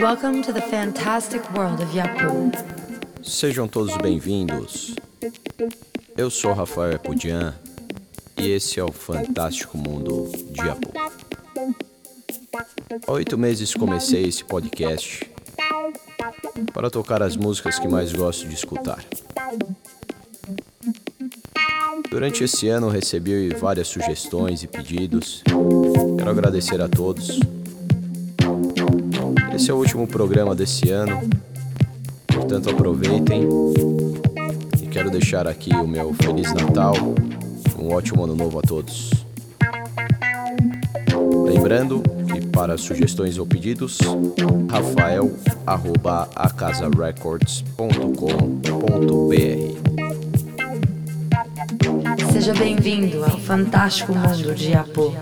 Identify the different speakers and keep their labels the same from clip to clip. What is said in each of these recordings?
Speaker 1: Welcome to the fantastic world of Yapu.
Speaker 2: Sejam todos bem-vindos. Eu sou Rafael Epudian e esse é o fantástico mundo de Yapu. Há oito meses comecei esse podcast para tocar as músicas que mais gosto de escutar. Durante esse ano recebi várias sugestões e pedidos. Quero agradecer a todos esse é o último programa desse ano, portanto aproveitem. E quero deixar aqui o meu Feliz Natal, um ótimo ano novo a todos. Lembrando que para sugestões ou pedidos, rafael@acasarecords.com.br.
Speaker 1: Seja bem-vindo ao fantástico mundo de Apo.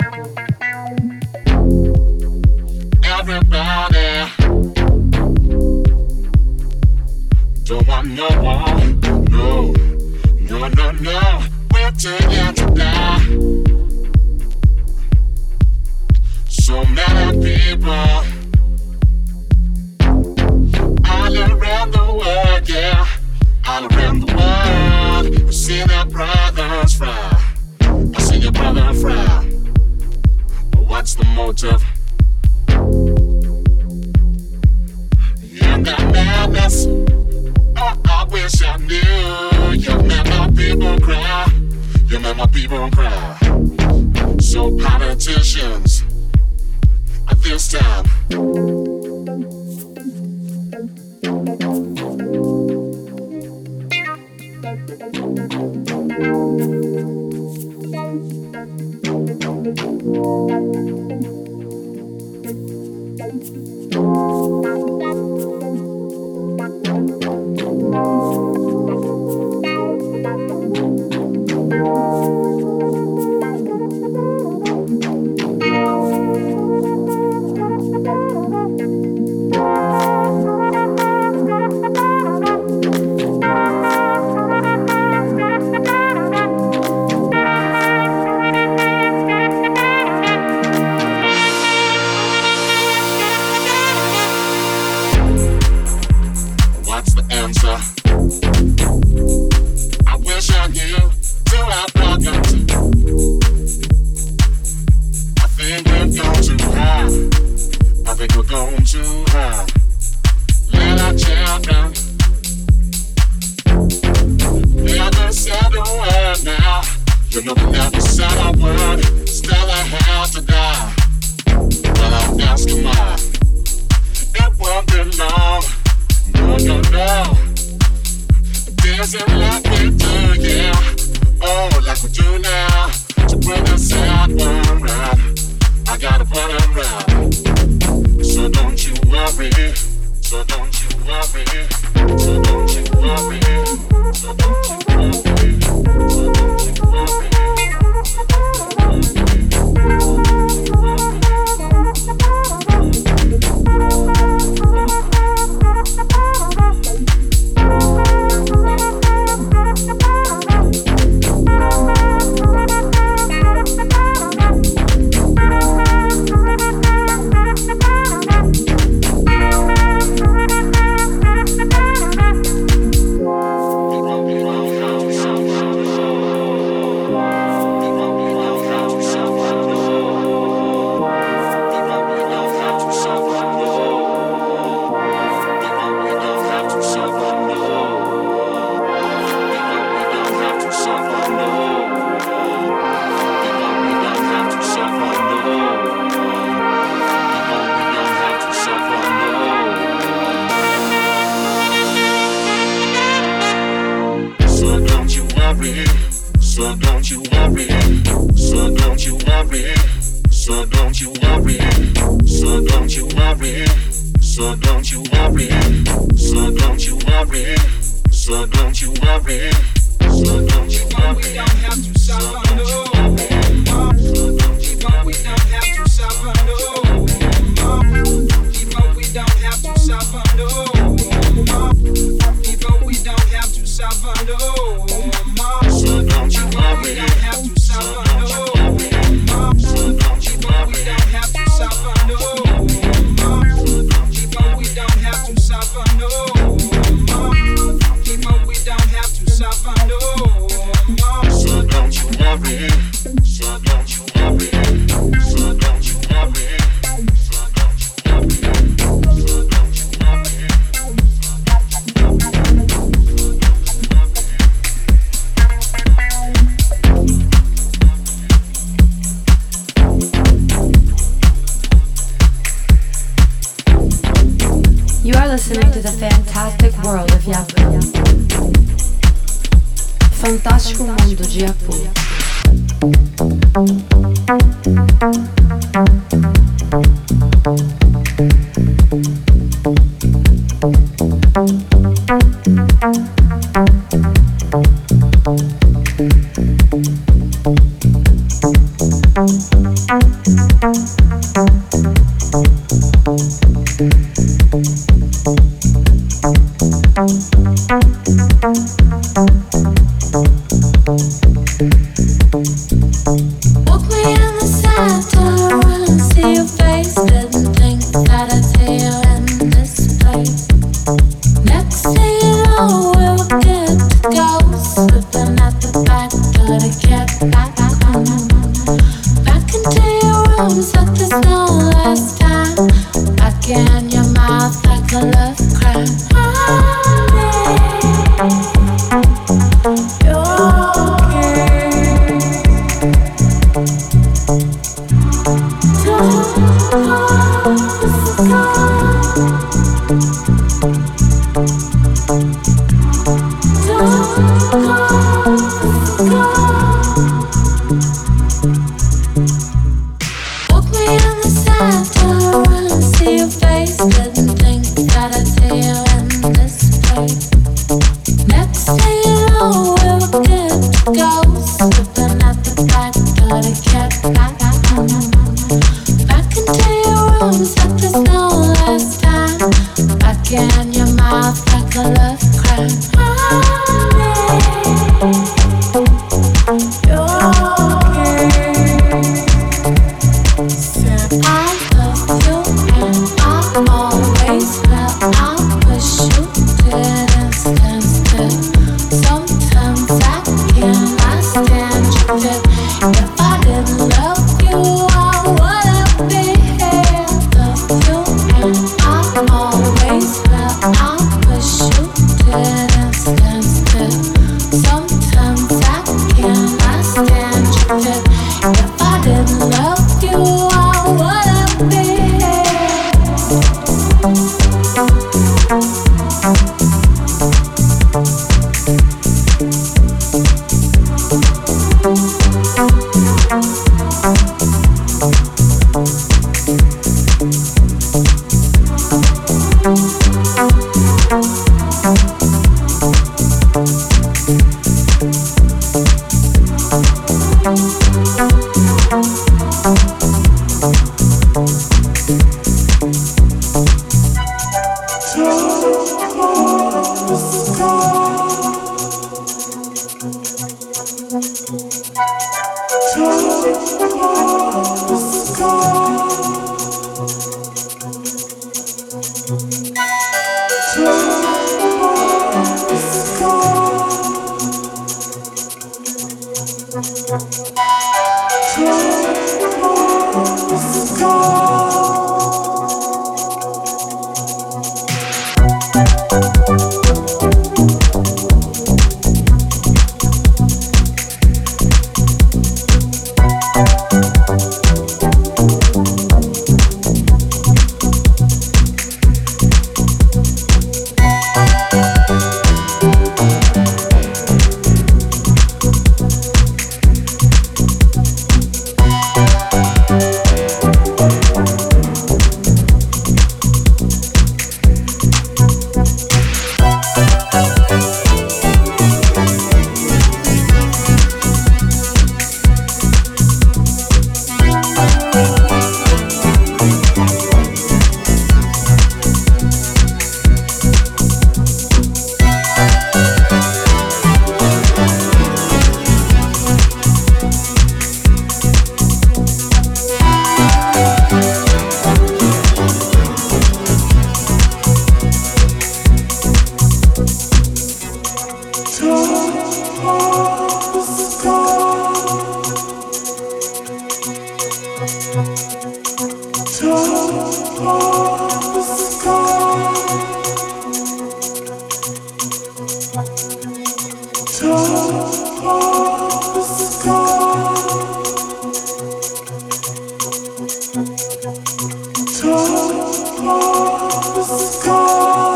Speaker 3: Sky.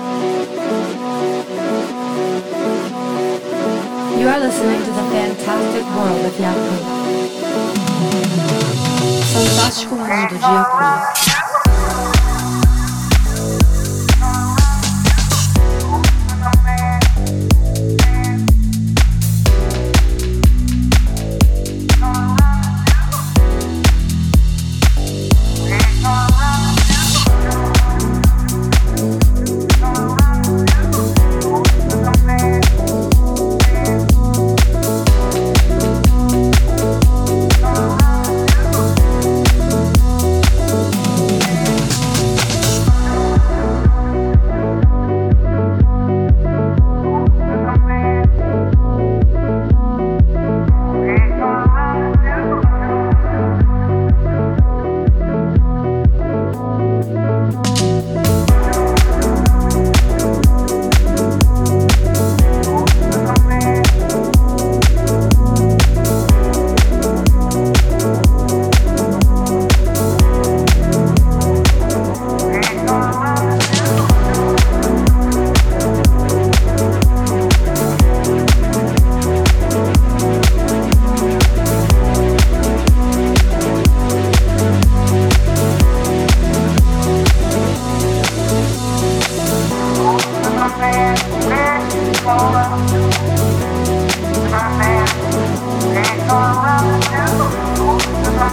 Speaker 1: You are listening to the fantastic world of Yakult. Fantástico mundo de Yakult.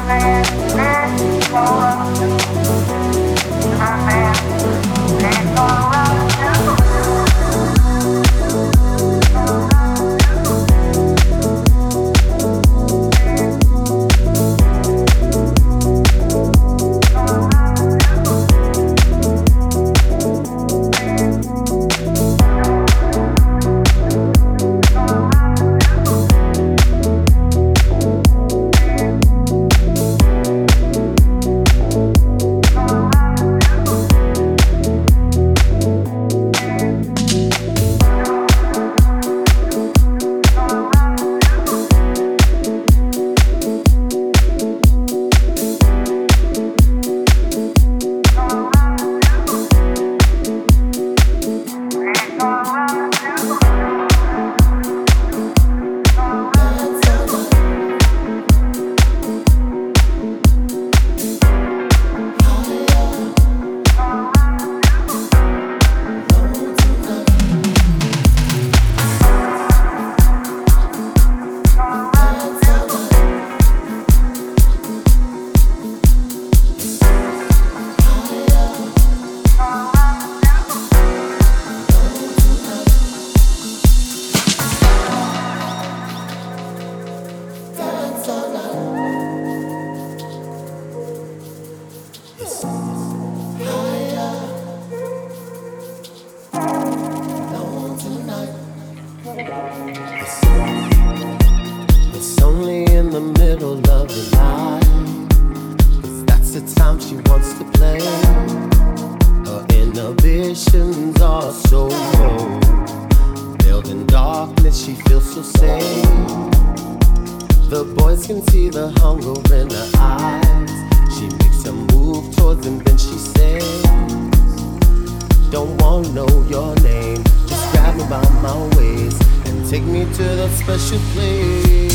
Speaker 1: man, man, Know your name. Just grab me by my waist and take me to that special place.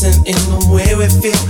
Speaker 4: dancing in the way we feel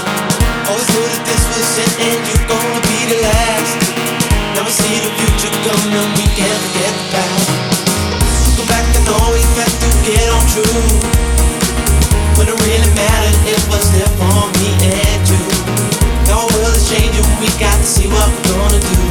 Speaker 4: Always knew that this was it and you're gonna be the last. Now see the future coming, we can't forget to get on true. When it really mattered, it was there for me and you. World is changing, we got to see what we're gonna do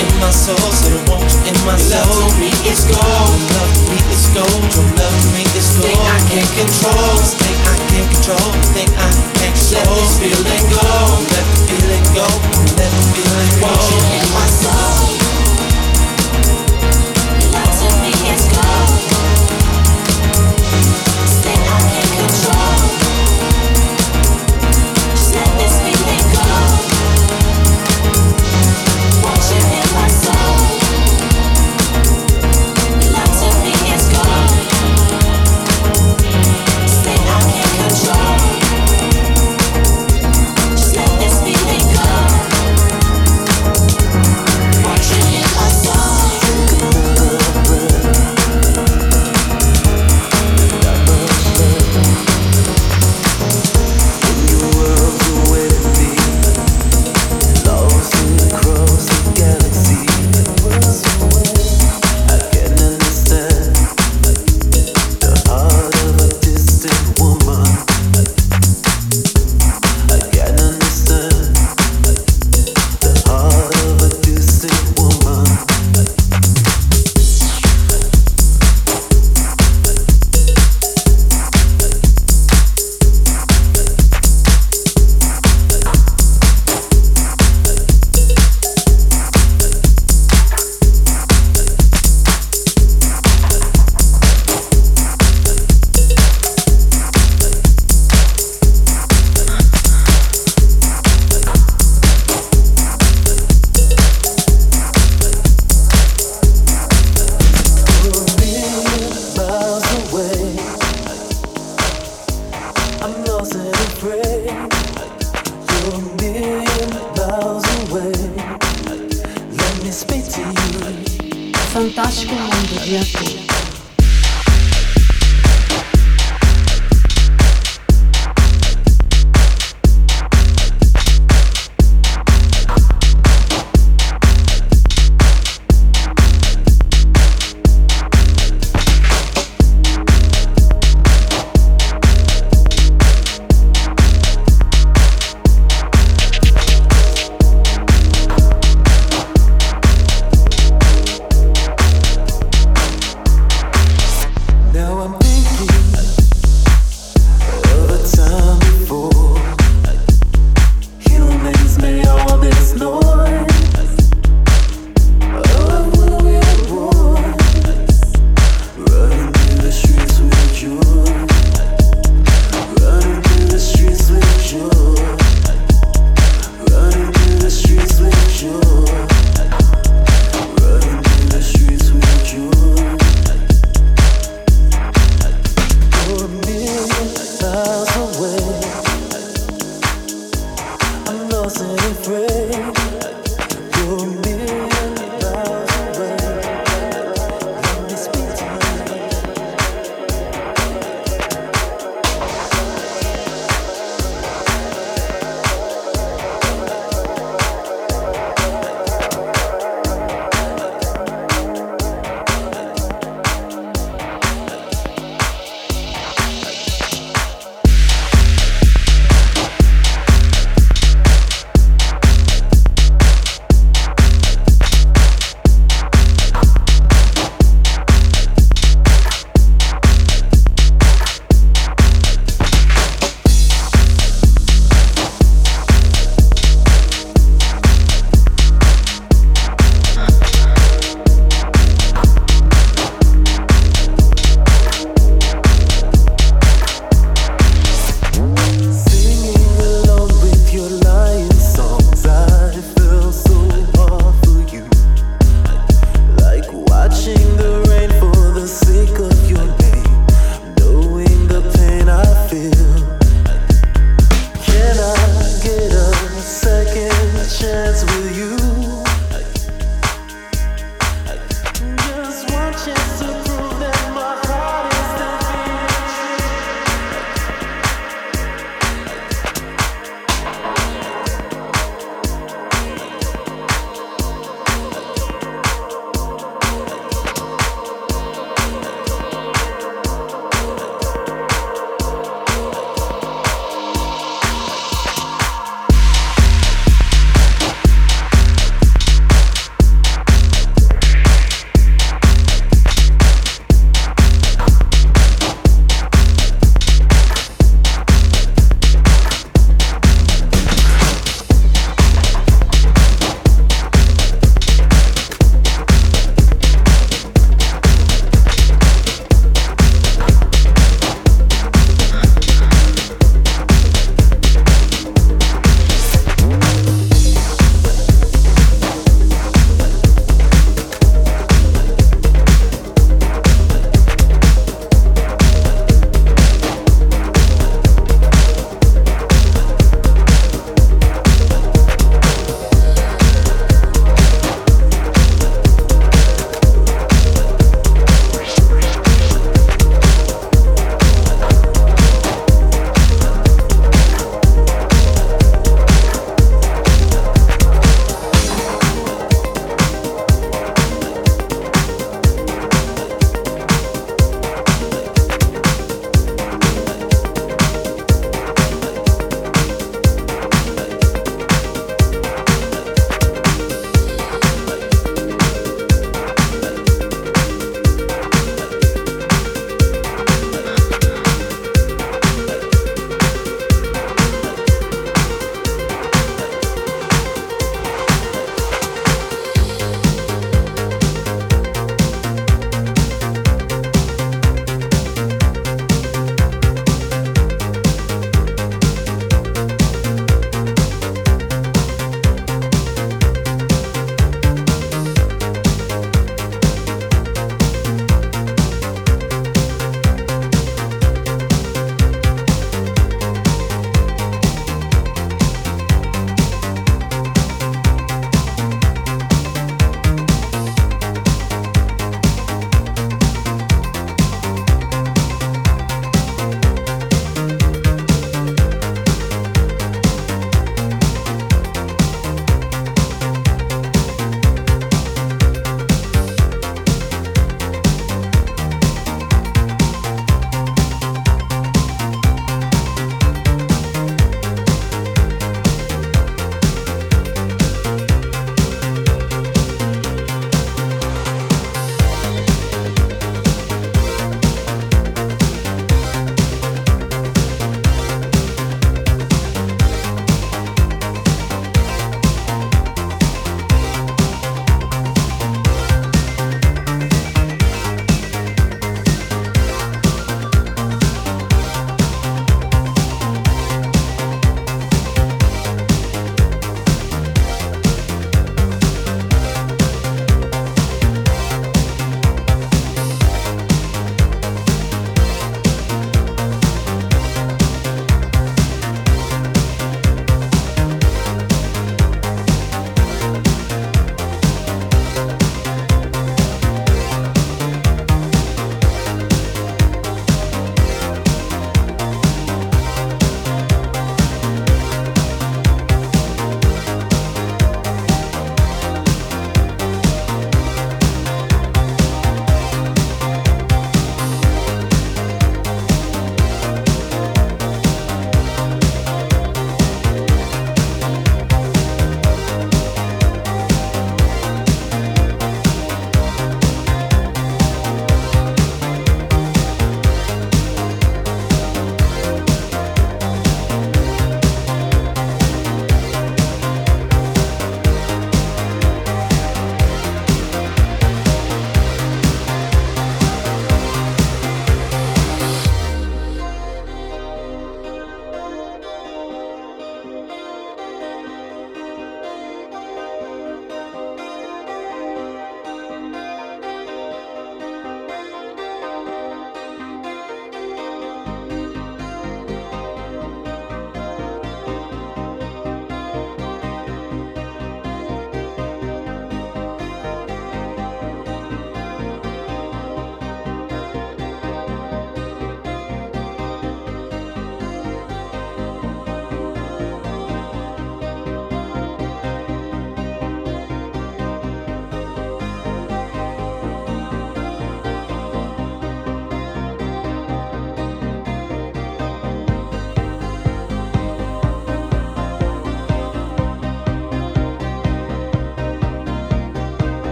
Speaker 4: in my soul, so it won't in my soul. Love me is gold, love me is gold, your love me is gold. Thing I can't control, thing I can't control, thing I can't control. Let this feeling go, let the feeling go, let the feeling go. Won't in my soul? Love to me is gold.